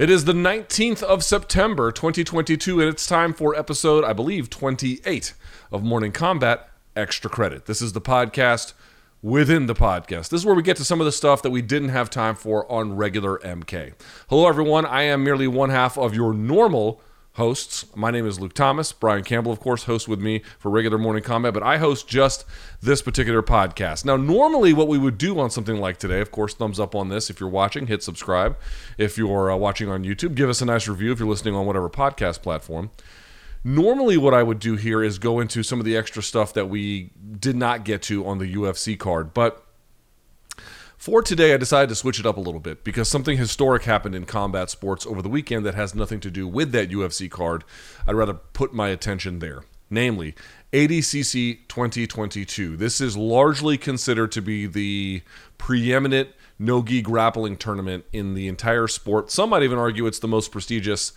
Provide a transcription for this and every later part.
It is the 19th of September, 2022, and it's time for episode, I believe, 28 of Morning Kombat Extra Credit. This is the podcast within the podcast. This is where we get to some of the stuff that we didn't have time for on regular MK. Hello, everyone. I am merely one half of your normal hosts. My name is Luke Thomas. Brian Campbell, of course, hosts with me for regular Morning Kombat, but I host just this particular podcast. Now, normally, what we would do on something like today, of course, thumbs up on this. If you're watching, hit subscribe. If you're uh, watching on YouTube, give us a nice review. If you're listening on whatever podcast platform. Normally, what I would do here is go into some of the extra stuff that we did not get to on the UFC card, but for today, I decided to switch it up a little bit because something historic happened in combat sports over the weekend that has nothing to do with that UFC card. I'd rather put my attention there. Namely, ADCC 2022. This is largely considered to be the preeminent no gi grappling tournament in the entire sport. Some might even argue it's the most prestigious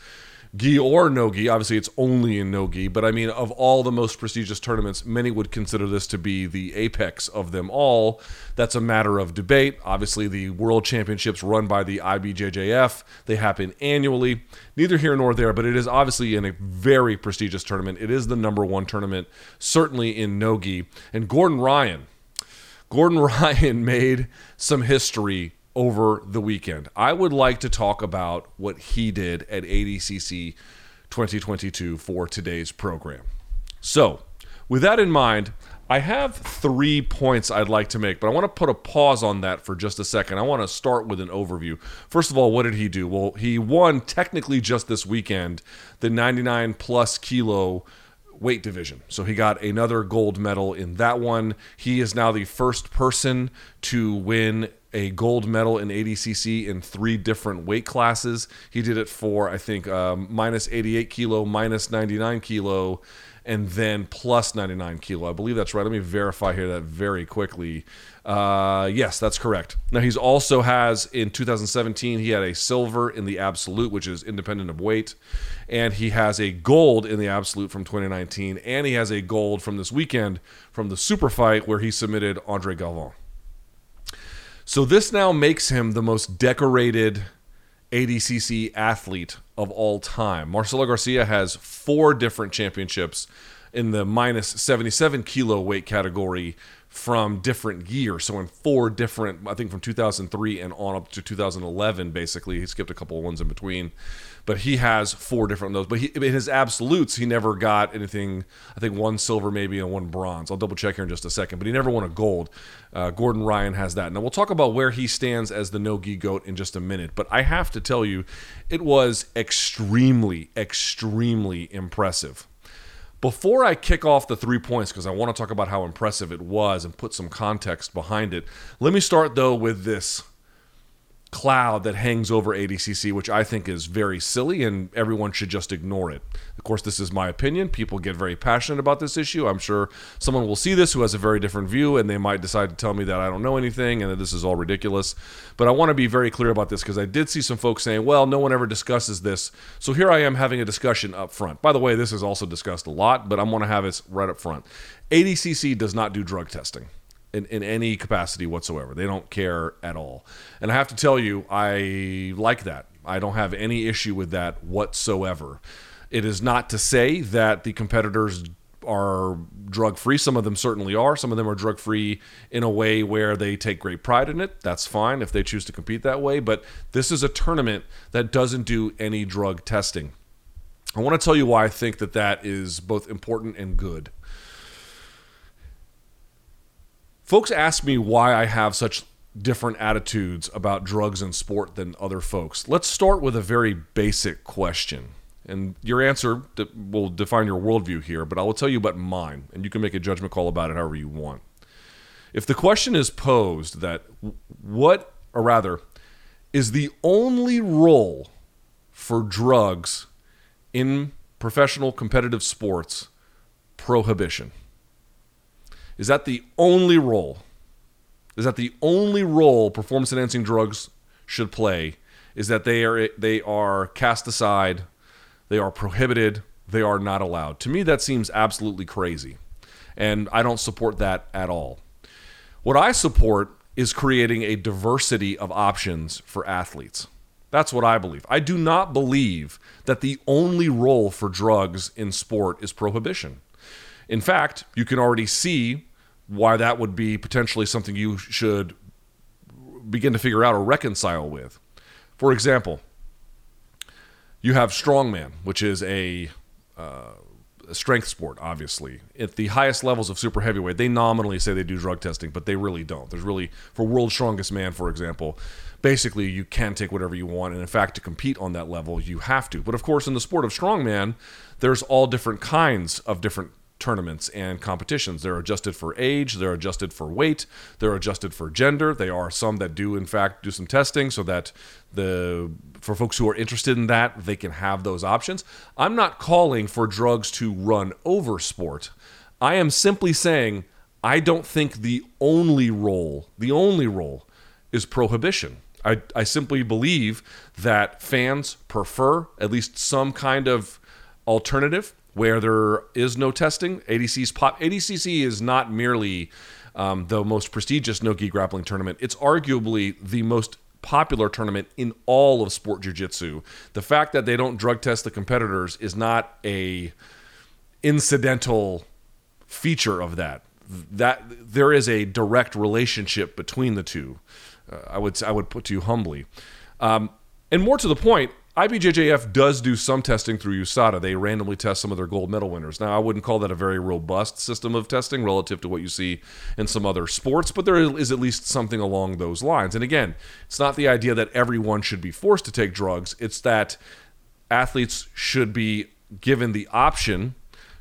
gi or no gi. Obviously, it's only in no gi, but I mean, of all the most prestigious tournaments, many would consider this to be the apex of them all. That's a matter of debate. Obviously, the World Championships run by the IBJJF, they happen annually. Neither here nor there, but it is obviously in a very prestigious tournament. It is the number one tournament, certainly in no gi. And Gordon Ryan. Gordon Ryan made some history over the weekend. I would like to talk about what he did at ADCC 2022 for today's program. So, with that in mind, I have three points I'd like to make, but I want to put a pause on that for just a second. I want to start with an overview. First of all, what did he do? Well, he won technically just this weekend the 99 plus kilo weight division. So he got another gold medal in that one. He is now the first person to win a gold medal in ADCC in three different weight classes. He did it for, I think, um, minus 88 kilo, minus 99 kilo, and then plus 99 kilo. I believe that's right. Let me verify here that very quickly. Uh, yes, that's correct. Now he's also has in 2017 he had a silver in the absolute, which is independent of weight, and he has a gold in the absolute from 2019, and he has a gold from this weekend from the super fight where he submitted Andre Galvao. So this now makes him the most decorated ADCC athlete of all time. Marcelo Garcia has four different championships in the minus 77 kilo weight category from different years. So in four different, I think from 2003 and on up to 2011, basically. He skipped a couple of ones in between but he has four different those. But he, in his absolutes, he never got anything. I think one silver maybe and one bronze. I'll double check here in just a second. But he never won a gold. Uh, Gordon Ryan has that. Now we'll talk about where he stands as the no gi goat in just a minute. But I have to tell you, it was extremely, extremely impressive. Before I kick off the three points, because I want to talk about how impressive it was and put some context behind it, let me start though with this cloud that hangs over ADCC, which I think is very silly and everyone should just ignore it. Of course, this is my opinion. People get very passionate about this issue. I'm sure someone will see this who has a very different view and they might decide to tell me that I don't know anything and that this is all ridiculous. But I want to be very clear about this because I did see some folks saying, well, no one ever discusses this. So here I am having a discussion up front. By the way, this is also discussed a lot, but I'm going to have it right up front. ADCC does not do drug testing in, in any capacity whatsoever. They don't care at all. And I have to tell you, I like that. I don't have any issue with that whatsoever. It is not to say that the competitors are drug free. Some of them certainly are. Some of them are drug free in a way where they take great pride in it. That's fine if they choose to compete that way. But this is a tournament that doesn't do any drug testing. I want to tell you why I think that that is both important and good. Folks ask me why I have such different attitudes about drugs and sport than other folks. Let's start with a very basic question. And your answer will define your worldview here, but I will tell you about mine, and you can make a judgment call about it however you want. If the question is posed that what, or rather, is the only role for drugs in professional competitive sports prohibition? Is that the only role? Is that the only role performance enhancing drugs should play? Is that they are they are cast aside, they are prohibited, they are not allowed. To me, that seems absolutely crazy, and I don't support that at all. What I support is creating a diversity of options for athletes. That's what I believe. I do not believe that the only role for drugs in sport is prohibition. In fact, you can already see why that would be potentially something you should begin to figure out or reconcile with. For example, you have strongman, which is a, uh, a strength sport, obviously. At the highest levels of super heavyweight, they nominally say they do drug testing, but they really don't. There's really, for world strongest man, for example, basically you can take whatever you want. And in fact, to compete on that level, you have to. But of course, in the sport of strongman, there's all different kinds of different tournaments and competitions. They're adjusted for age, they're adjusted for weight, they're adjusted for gender. They are some that do in fact do some testing so that the for folks who are interested in that, they can have those options. I'm not calling for drugs to run over sport. I am simply saying I don't think the only role, the only role is prohibition. I, I simply believe that fans prefer at least some kind of alternative where there is no testing. ADC's pop ADCC is not merely um, the most prestigious no-gi grappling tournament. It's arguably the most popular tournament in all of sport jiu-jitsu. The fact that they don't drug test the competitors is not a incidental feature of that. That there is a direct relationship between the two. Uh, I would I would put to you humbly. Um, and more to the point, IBJJF does do some testing through USADA. They randomly test some of their gold medal winners. Now, I wouldn't call that a very robust system of testing relative to what you see in some other sports, but there is at least something along those lines. And again, it's not the idea that everyone should be forced to take drugs, it's that athletes should be given the option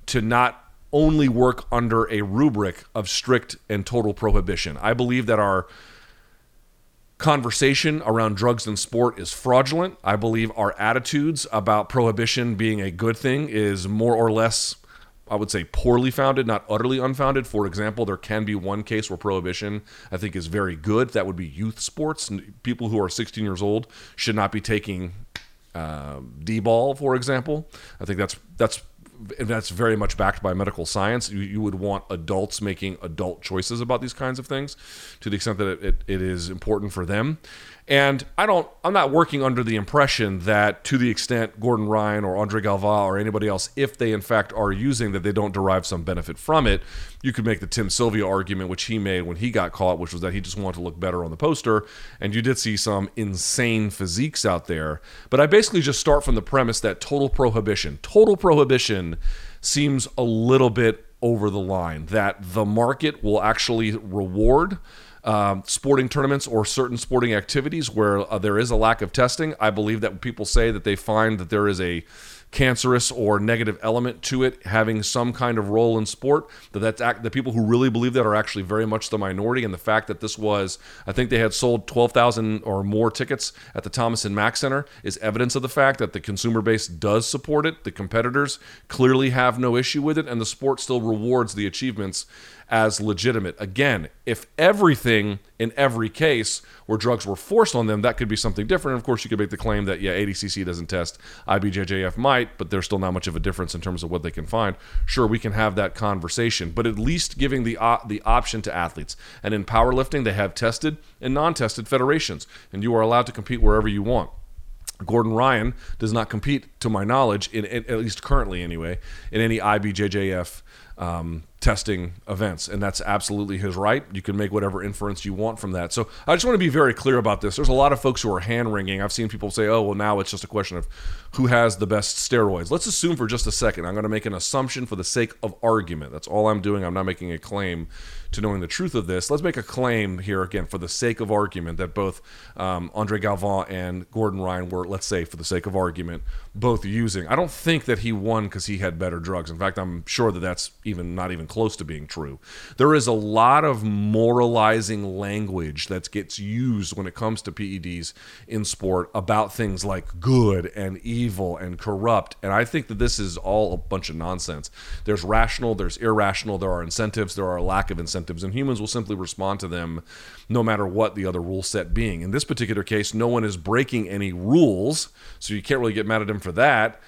to not only work under a rubric of strict and total prohibition. I believe that our conversation around drugs and sport is fraudulent. I believe our attitudes about prohibition being a good thing is more or less, I would say, poorly founded, not utterly unfounded. For example, there can be one case where prohibition, I think, is very good. That would be youth sports. People who are 16 years old should not be taking uh, D-bol, for example. I think that's that's and that's very much backed by medical science. You, you, would want adults making adult choices about these kinds of things to the extent that it, it, it is important for them. And I don't, I'm not working under the impression that to the extent Gordon Ryan or Andre Galvao or anybody else, if they in fact are using that they don't derive some benefit from it, you could make the Tim Sylvia argument, which he made when he got caught, which was that he just wanted to look better on the poster. And you did see some insane physiques out there. But I basically just start from the premise that total prohibition, total prohibition seems a little bit over the line, that the market will actually reward um, sporting tournaments or certain sporting activities where uh, there is a lack of testing. I believe that people say that they find that there is a cancerous or negative element to it having some kind of role in sport that that's act, the people who really believe that are actually very much the minority and the fact that this was i think they had sold 12,000 or more tickets at the thomas and mack center is evidence of the fact that the consumer base does support it the competitors clearly have no issue with it and the sport still rewards the achievements as legitimate. Again, if everything in every case where drugs were forced on them, that could be something different. Of course, you could make the claim that, yeah, ADCC doesn't test, IBJJF might, but there's still not much of a difference in terms of what they can find. Sure, we can have that conversation, but at least giving the, uh, the option to athletes. And in powerlifting, they have tested and non tested federations, and you are allowed to compete wherever you want. Gordon Ryan does not compete, to my knowledge, in, in, at least currently anyway, in any IBJJF um, testing events, and that's absolutely his right. You can make whatever inference you want from that. So I just want to be very clear about this. There's a lot of folks who are hand wringing. I've seen people say, "Oh, well, now it's just a question of who has the best steroids." Let's assume for just a second. I'm going to make an assumption for the sake of argument. That's all I'm doing. I'm not making a claim to knowing the truth of this. Let's make a claim here again for the sake of argument that both um, Andre Galvao and Gordon Ryan were, let's say, for the sake of argument, both using. I don't think that he won because he had better drugs. In fact, I'm sure that that's even not even close to being true. There is a lot of moralizing language that gets used when it comes to PEDs in sport about things like good and evil and corrupt. And I think that this is all a bunch of nonsense. There's rational, there's irrational, there are incentives, there are a lack of incentives, and humans will simply respond to them no matter what the other rule set being. In this particular case, no one is breaking any rules, so you can't really get mad at them for that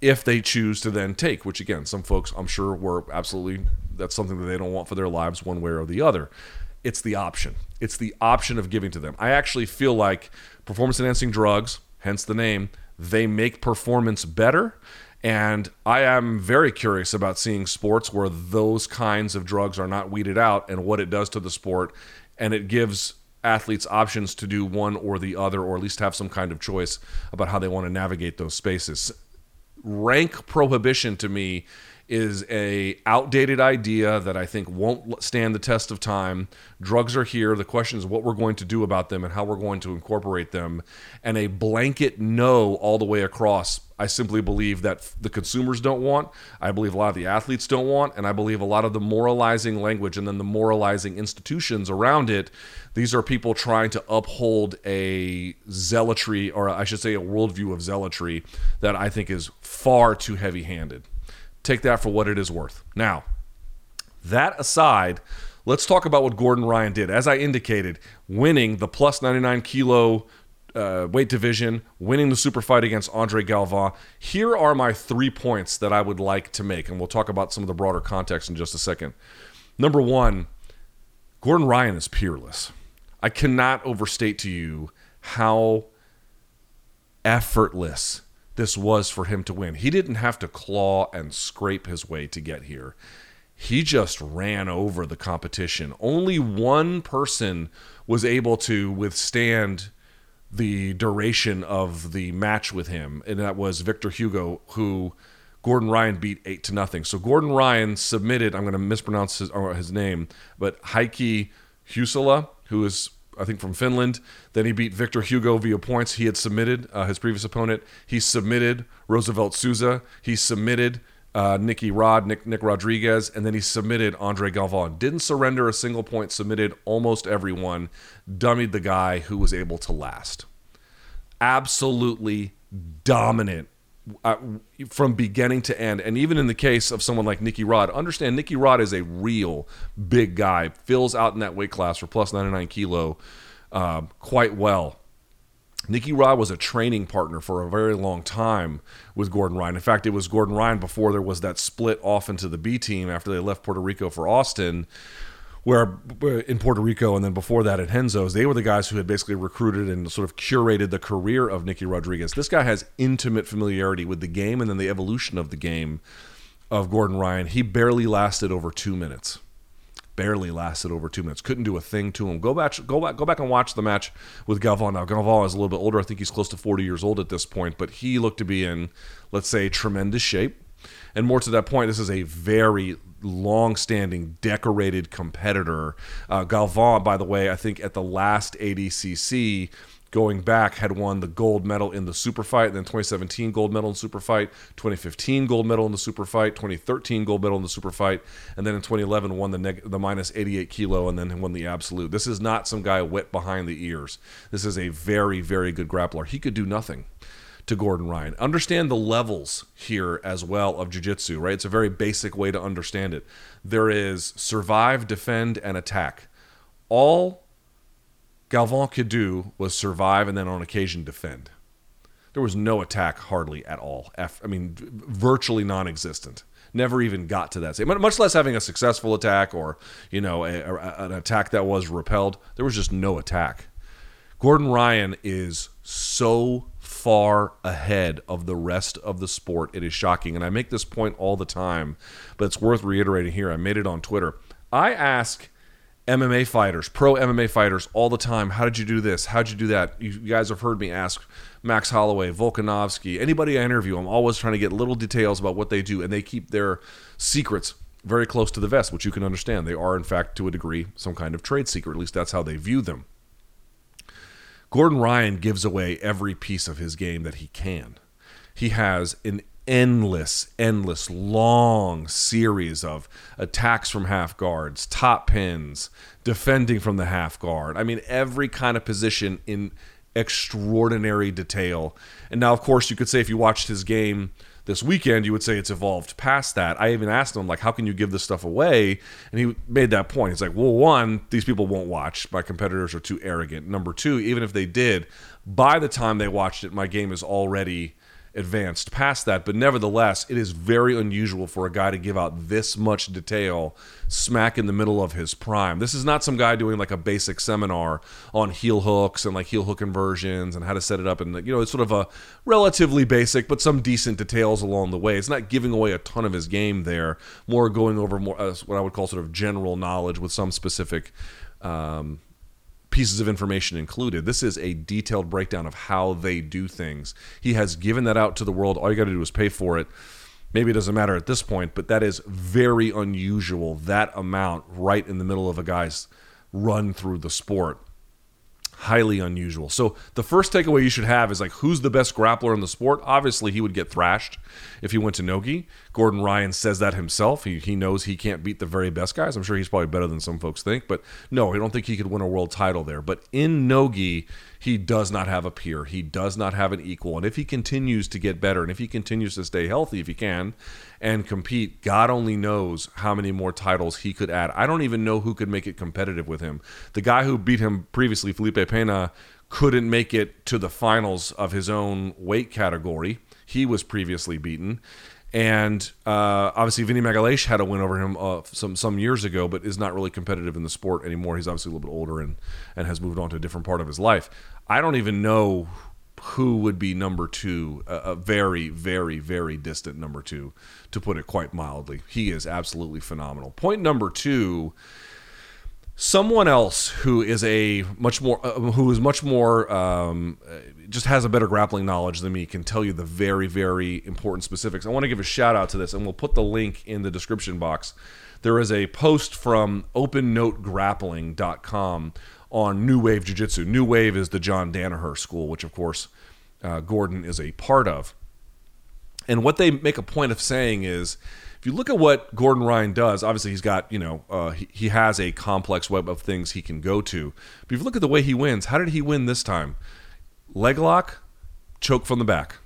if they choose to then take, which again, some folks I'm sure were absolutely that's something that they don't want for their lives one way or the other. It's the option. It's the option of giving to them. I actually feel like performance enhancing drugs hence the name, they make performance better. And I am very curious about seeing sports where those kinds of drugs are not weeded out and what it does to the sport. And it gives athletes options to do one or the other, or at least have some kind of choice about how they want to navigate those spaces. Rank prohibition to me is a outdated idea that I think won't stand the test of time. Drugs are here. The question is what we're going to do about them and how we're going to incorporate them. And a blanket no all the way across. I simply believe that the consumers don't want. I believe a lot of the athletes don't want, and I believe a lot of the moralizing language and then the moralizing institutions around it. These are people trying to uphold a zealotry, or I should say, a worldview of zealotry that I think is far too heavy-handed take that for what it is worth. Now, that aside, let's talk about what Gordon Ryan did. As I indicated, winning the plus 99 kilo uh, weight division, winning the super fight against Andre Galvao. Here are my three points that I would like to make, and we'll talk about some of the broader context in just a second. Number one, Gordon Ryan is peerless. I cannot overstate to you how effortless this was for him to win. He didn't have to claw and scrape his way to get here. He just ran over the competition. Only one person was able to withstand the duration of the match with him, and that was Victor Hugo, who Gordon Ryan beat eight to nothing. So Gordon Ryan submitted. I'm going to mispronounce his, uh, his name, but Heikki Husala, who is I think from Finland. Then he beat Victor Hugo via points. He had submitted uh, his previous opponent. He submitted Roosevelt Souza. He submitted uh, Nicky Rod, Nick, Nick Rodriguez, and then he submitted Andre Galvao. Didn't surrender a single point. Submitted almost everyone. Dummied the guy who was able to last. Absolutely dominant uh, from beginning to end. And even in the case of someone like Nicky Rod, understand Nicky Rod is a real big guy, fills out in that weight class for plus 99 kilo uh, quite well. Nicky Rod was a training partner for a very long time with Gordon Ryan. In fact, it was Gordon Ryan before there was that split off into the B team after they left Puerto Rico for Austin where in Puerto Rico and then before that at Henzo's, they were the guys who had basically recruited and sort of curated the career of Nicky Rodriguez. This guy has intimate familiarity with the game and then the evolution of the game of Gordon Ryan. He barely lasted over two minutes. Barely lasted over two minutes. Couldn't do a thing to him. Go back, go back, go back and watch the match with Galvao. Now Galvao is a little bit older. I think he's close to 40 years old at this point, but he looked to be in, let's say, tremendous shape. And more to that point, this is a very long-standing, decorated competitor. Uh, Galvao, by the way, I think at the last ADCC going back had won the gold medal in the super fight then 2017 gold medal in super fight 2015 gold medal in the super fight 2013 gold medal in the super fight and then in 2011 won the neg- the minus 88 kilo and then won the absolute. This is not some guy wet behind the ears. This is a very very good grappler. He could do nothing to Gordon Ryan. Understand the levels here as well of jiu-jitsu, right? It's a very basic way to understand it. There is survive, defend, and attack. All Galvao could do was survive and then on occasion defend. There was no attack hardly at all. I mean, virtually non-existent. Never even got to that stage. Much less having a successful attack or you know a, a, an attack that was repelled. There was just no attack. Gordon Ryan is so far ahead of the rest of the sport. It is shocking. And I make this point all the time, but it's worth reiterating here. I made it on Twitter. I ask MMA fighters, pro MMA fighters, all the time, how did you do this? How'd you do that? You guys have heard me ask Max Holloway, Volkanovski, anybody I interview. I'm always trying to get little details about what they do, and they keep their secrets very close to the vest, which you can understand. They are, in fact, to a degree, some kind of trade secret. At least that's how they view them. Gordon Ryan gives away every piece of his game that he can. He has an endless, endless, long series of attacks from half guards, top pins, defending from the half guard. I mean, every kind of position in extraordinary detail. And now, of course, you could say if you watched his game this weekend, you would say it's evolved past that. I even asked him, like, how can you give this stuff away? And he made that point. He's like, well, one, these people won't watch. My competitors are too arrogant. Number two, even if they did, by the time they watched it, my game is already advanced past that. But nevertheless, it is very unusual for a guy to give out this much detail smack in the middle of his prime. This is not some guy doing like a basic seminar on heel hooks and like heel hook inversions and how to set it up. And, you know, it's sort of a relatively basic, but some decent details along the way. It's not giving away a ton of his game there, more going over more uh, what I would call sort of general knowledge with some specific. Um, pieces of information included. This is a detailed breakdown of how they do things. He has given that out to the world. All you got to do is pay for it. Maybe it doesn't matter at this point, but that is very unusual. That amount right in the middle of a guy's run through the sport highly unusual. So the first takeaway you should have is like who's the best grappler in the sport? Obviously, he would get thrashed if he went to Nogi. Gordon Ryan says that himself. He, he knows he can't beat the very best guys. I'm sure he's probably better than some folks think, but no, I don't think he could win a world title there. But in Nogi, he does not have a peer. He does not have an equal. And if he continues to get better and if he continues to stay healthy, if he can, and compete, God only knows how many more titles he could add. I don't even know who could make it competitive with him. The guy who beat him previously, Felipe Pena, couldn't make it to the finals of his own weight category. He was previously beaten. And uh, obviously, Vinny Magalhaes had a win over him uh, some some years ago, but is not really competitive in the sport anymore. He's obviously a little bit older and and has moved on to a different part of his life. I don't even know who would be number two, a, a, very, very, very distant number two, to put it quite mildly. He is absolutely phenomenal. Point number two someone else who is a much more uh, who is much more um, just has a better grappling knowledge than me can tell you the very very important specifics i want to give a shout out to this and we'll put the link in the description box there is a post from opennotegrappling.com on New Wave Jiu Jitsu. New Wave is the John Danaher school, which of course uh, Gordon is a part of. And what they make a point of saying is, you look at what Gordon Ryan does, obviously he's got, you know, uh, he, he has a complex web of things he can go to. But if you look at the way he wins, how did he win this time? Leg lock, choke from the back,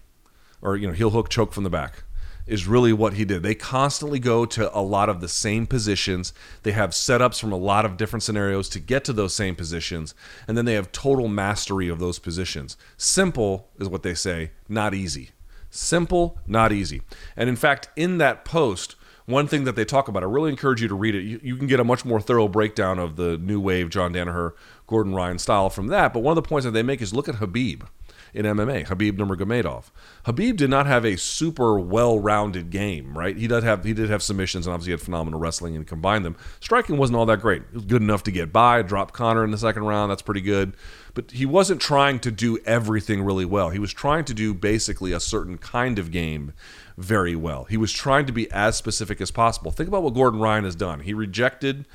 or you know, heel hook, choke from the back is really what he did. They constantly go to a lot of the same positions. They have setups from a lot of different scenarios to get to those same positions, and then they have total mastery of those positions. Simple is what they say, not easy. Simple, not easy. And in fact, in that post, one thing that they talk about, I really encourage you to read it. You, you, can get a much more thorough breakdown of the new wave John Danaher, Gordon Ryan style from that. But one of the points that they make is look at Habib in MMA, Khabib Nurmagomedov. Habib did not have a super well-rounded game, right? He did have he did have submissions and obviously had phenomenal wrestling and combined them. Striking wasn't all that great. It was good enough to get by, drop Conor in the second round. That's pretty good. But he wasn't trying to do everything really well. He was trying to do basically a certain kind of game very well. He was trying to be as specific as possible. Think about what Gordon Ryan has done. He rejected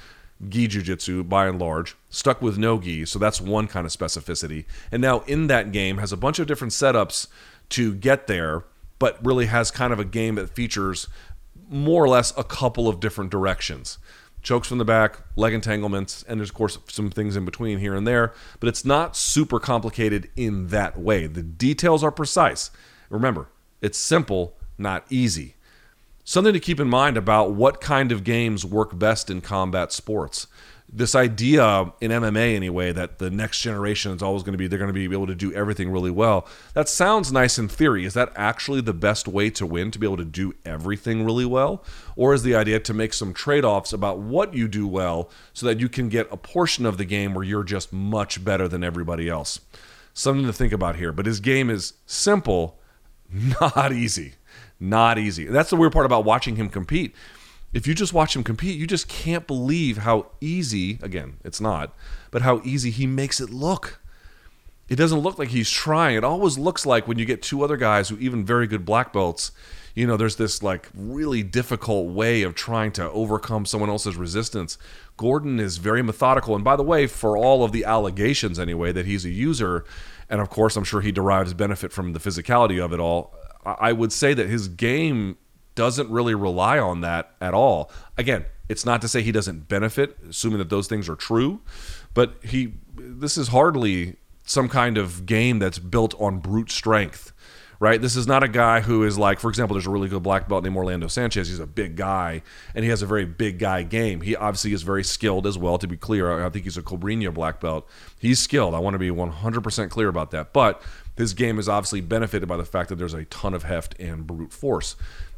gi jiu-jitsu by and large stuck with no gi so that's one kind of specificity and now in that game has a bunch of different setups to get there but really has kind of a game that features more or less a couple of different directions chokes from the back leg entanglements and there's of course some things in between here and there but it's not super complicated in that way. The details are precise. Remember it's simple not easy. Something to keep in mind about what kind of games work best in combat sports. This idea in MMA anyway that the next generation is always going to be they're going to be able to do everything really well. That sounds nice in theory. Is that actually the best way to win to be able to do everything really well? Or is the idea to make some trade-offs about what you do well so that you can get a portion of the game where you're just much better than everybody else? Something to think about here, but his game is simple, not easy. Not easy. That's the weird part about watching him compete. If you just watch him compete, you just can't believe how easy, again, it's not, but how easy he makes it look. It doesn't look like he's trying. It always looks like when you get two other guys who even very good black belts, you know, there's this like really difficult way of trying to overcome someone else's resistance. Gordon is very methodical. And by the way, for all of the allegations anyway that he's a user, and of course I'm sure he derives benefit from the physicality of it all, I would say that his game doesn't really rely on that at all. Again, it's not to say he doesn't benefit, assuming that those things are true, but he this is hardly some kind of game that's built on brute strength right? This is not a guy who is like, for example, there's a really good black belt named Orlando Sanchez. He's a big guy, and he has a very big guy game. He obviously is very skilled as well. To be clear, I think he's a Cobrinha black belt. He's skilled. I want to be 100% clear about that. But his game is obviously benefited by the fact that there's a ton of heft and brute force.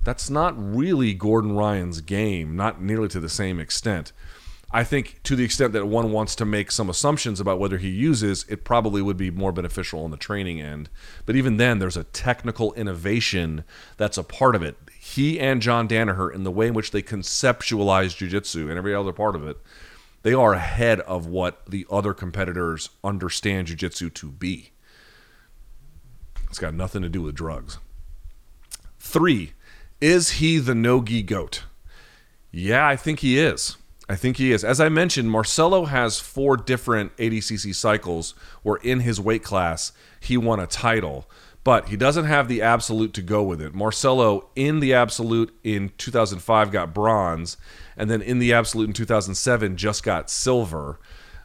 That's not really Gordon Ryan's game, not nearly to the same extent. I think to the extent that one wants to make some assumptions about whether he uses, it probably would be more beneficial on the training end. But even then, there's a technical innovation that's a part of it. He and John Danaher, in the way in which they conceptualize jujitsu and every other part of it, they are ahead of what the other competitors understand jujitsu to be. It's got nothing to do with drugs. Three, is he the no-gi goat? Yeah, I think he is. I think he is. As I mentioned, Marcelo has four different ADCC cycles where in his weight class he won a title, but he doesn't have the absolute to go with it. Marcelo in the absolute in 2005 got bronze, and then in the absolute in 2007 just got silver.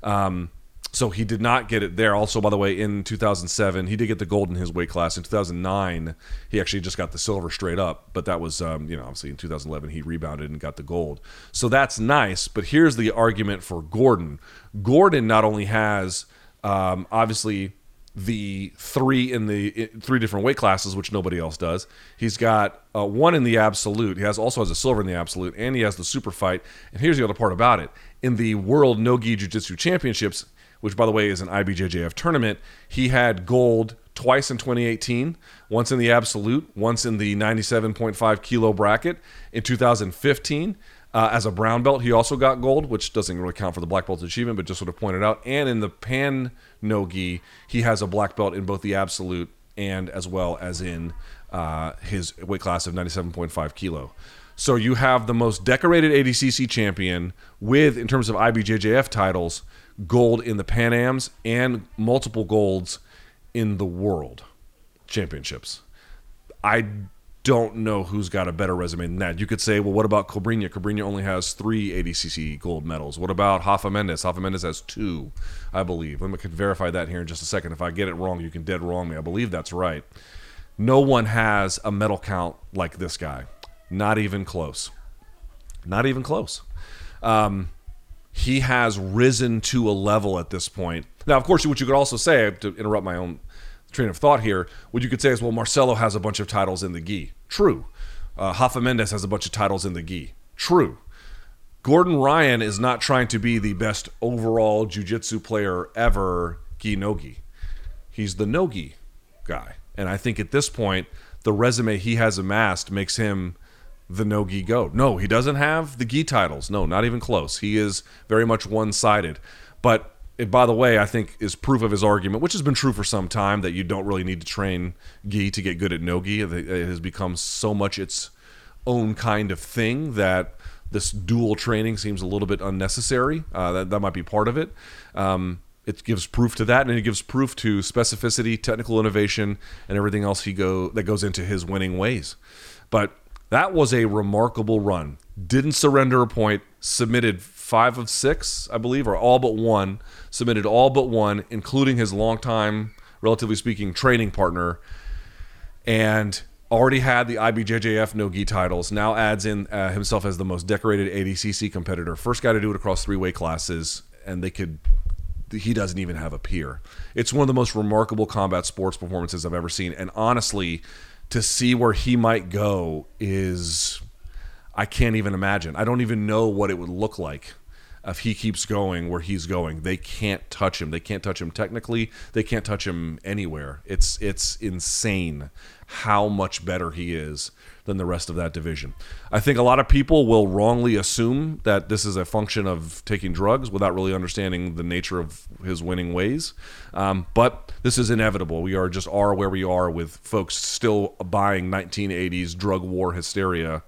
Um, so he did not get it there. Also, by the way, in 2007, he did get the gold in his weight class. In 2009, he actually just got the silver straight up. But that was, um, you know, obviously in 2011, he rebounded and got the gold. So that's nice. But here's the argument for Gordon Gordon not only has, um, obviously, the three in the three different weight classes, which nobody else does. He's got uh, one in the absolute. He has also has a silver in the absolute, and he has the super fight. And here's the other part about it: in the World No Gi Jiu Jitsu Championships, which by the way is an IBJJF tournament. He had gold twice in 2018, once in the absolute, once in the 97.5 kilo bracket in 2015. Uh, as a brown belt, he also got gold, which doesn't really count for the black belt achievement, but just sort of pointed out. And in the pan nogi, he has a black belt in both the absolute and as well as in uh, his weight class of 97.5 kilo. So you have the most decorated ADCC champion with, in terms of IBJJF titles, gold in the Pan Ams and multiple golds in the World Championships. I don't know who's got a better resume than that. You could say, well, what about Cobrinha? Cobrinha only has three ADCC gold medals. What about Rafa Mendes? Rafa Mendes has two, I believe. Let me verify that here in just a second. If I get it wrong, you can dead wrong me. I believe that's right. No one has a medal count like this guy. Not even close. Not even close. Um, he has risen to a level at this point. Now, of course, what you could also say, to interrupt my own train of thought here, what you could say is, well, Marcelo has a bunch of titles in the gi. True. Uh, Mendes has a bunch of titles in the gi. True. Gordon Ryan is not trying to be the best overall jiu-jitsu player ever, gi nogi. He's the nogi guy. And I think at this point, the resume he has amassed makes him the no gi goat. No, he doesn't have the gi titles. No, not even close. He is very much one sided. But it, by the way, I think is proof of his argument, which has been true for some time, that you don't really need to train gi to get good at no gi. It has become so much its own kind of thing that this dual training seems a little bit unnecessary. Uh, that, that might be part of it. Um, it gives proof to that, and it gives proof to specificity, technical innovation, and everything else he go that goes into his winning ways. But that was a remarkable run. Didn't surrender a point, submitted five of six, I believe, or all but one. Submitted all but one, including his longtime, relatively speaking, training partner. And already had the IBJJF no gi titles. Now adds in uh, himself as the most decorated ADCC competitor. First guy to do it across three weight classes, and they could. He doesn't even have a peer. It's one of the most remarkable combat sports performances I've ever seen, and honestly, to see where he might go is I can't even imagine. I don't even know what it would look like if he keeps going where he's going. They can't touch him. They can't touch him technically. They can't touch him anywhere. It's it's insane how much better he is than the rest of that division. I think a lot of people will wrongly assume that this is a function of taking drugs without really understanding the nature of his winning ways. Um, but this is inevitable. We are just are where we are with folks still buying 1980s drug war hysteria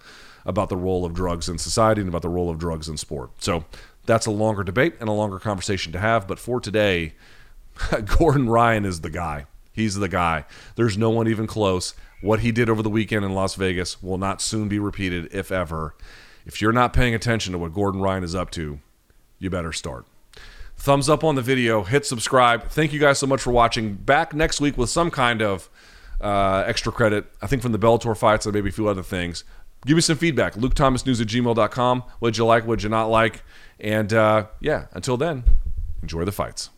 about the role of drugs in society and about the role of drugs in sport. So that's a longer debate and a longer conversation to have. But for today, Gordon Ryan is the guy. He's the guy. There's no one even close. What he did over the weekend in Las Vegas will not soon be repeated, if ever. If you're not paying attention to what Gordon Ryan is up to, you better start. Thumbs up on the video, hit subscribe. Thank you guys so much for watching. Back next week with some kind of uh, extra credit, I think from the Bellator fights and maybe a few other things. Give me some feedback. LukeThomasNews at gmail.com. What'd you like? What'd you not like? And uh, yeah, until then, enjoy the fights.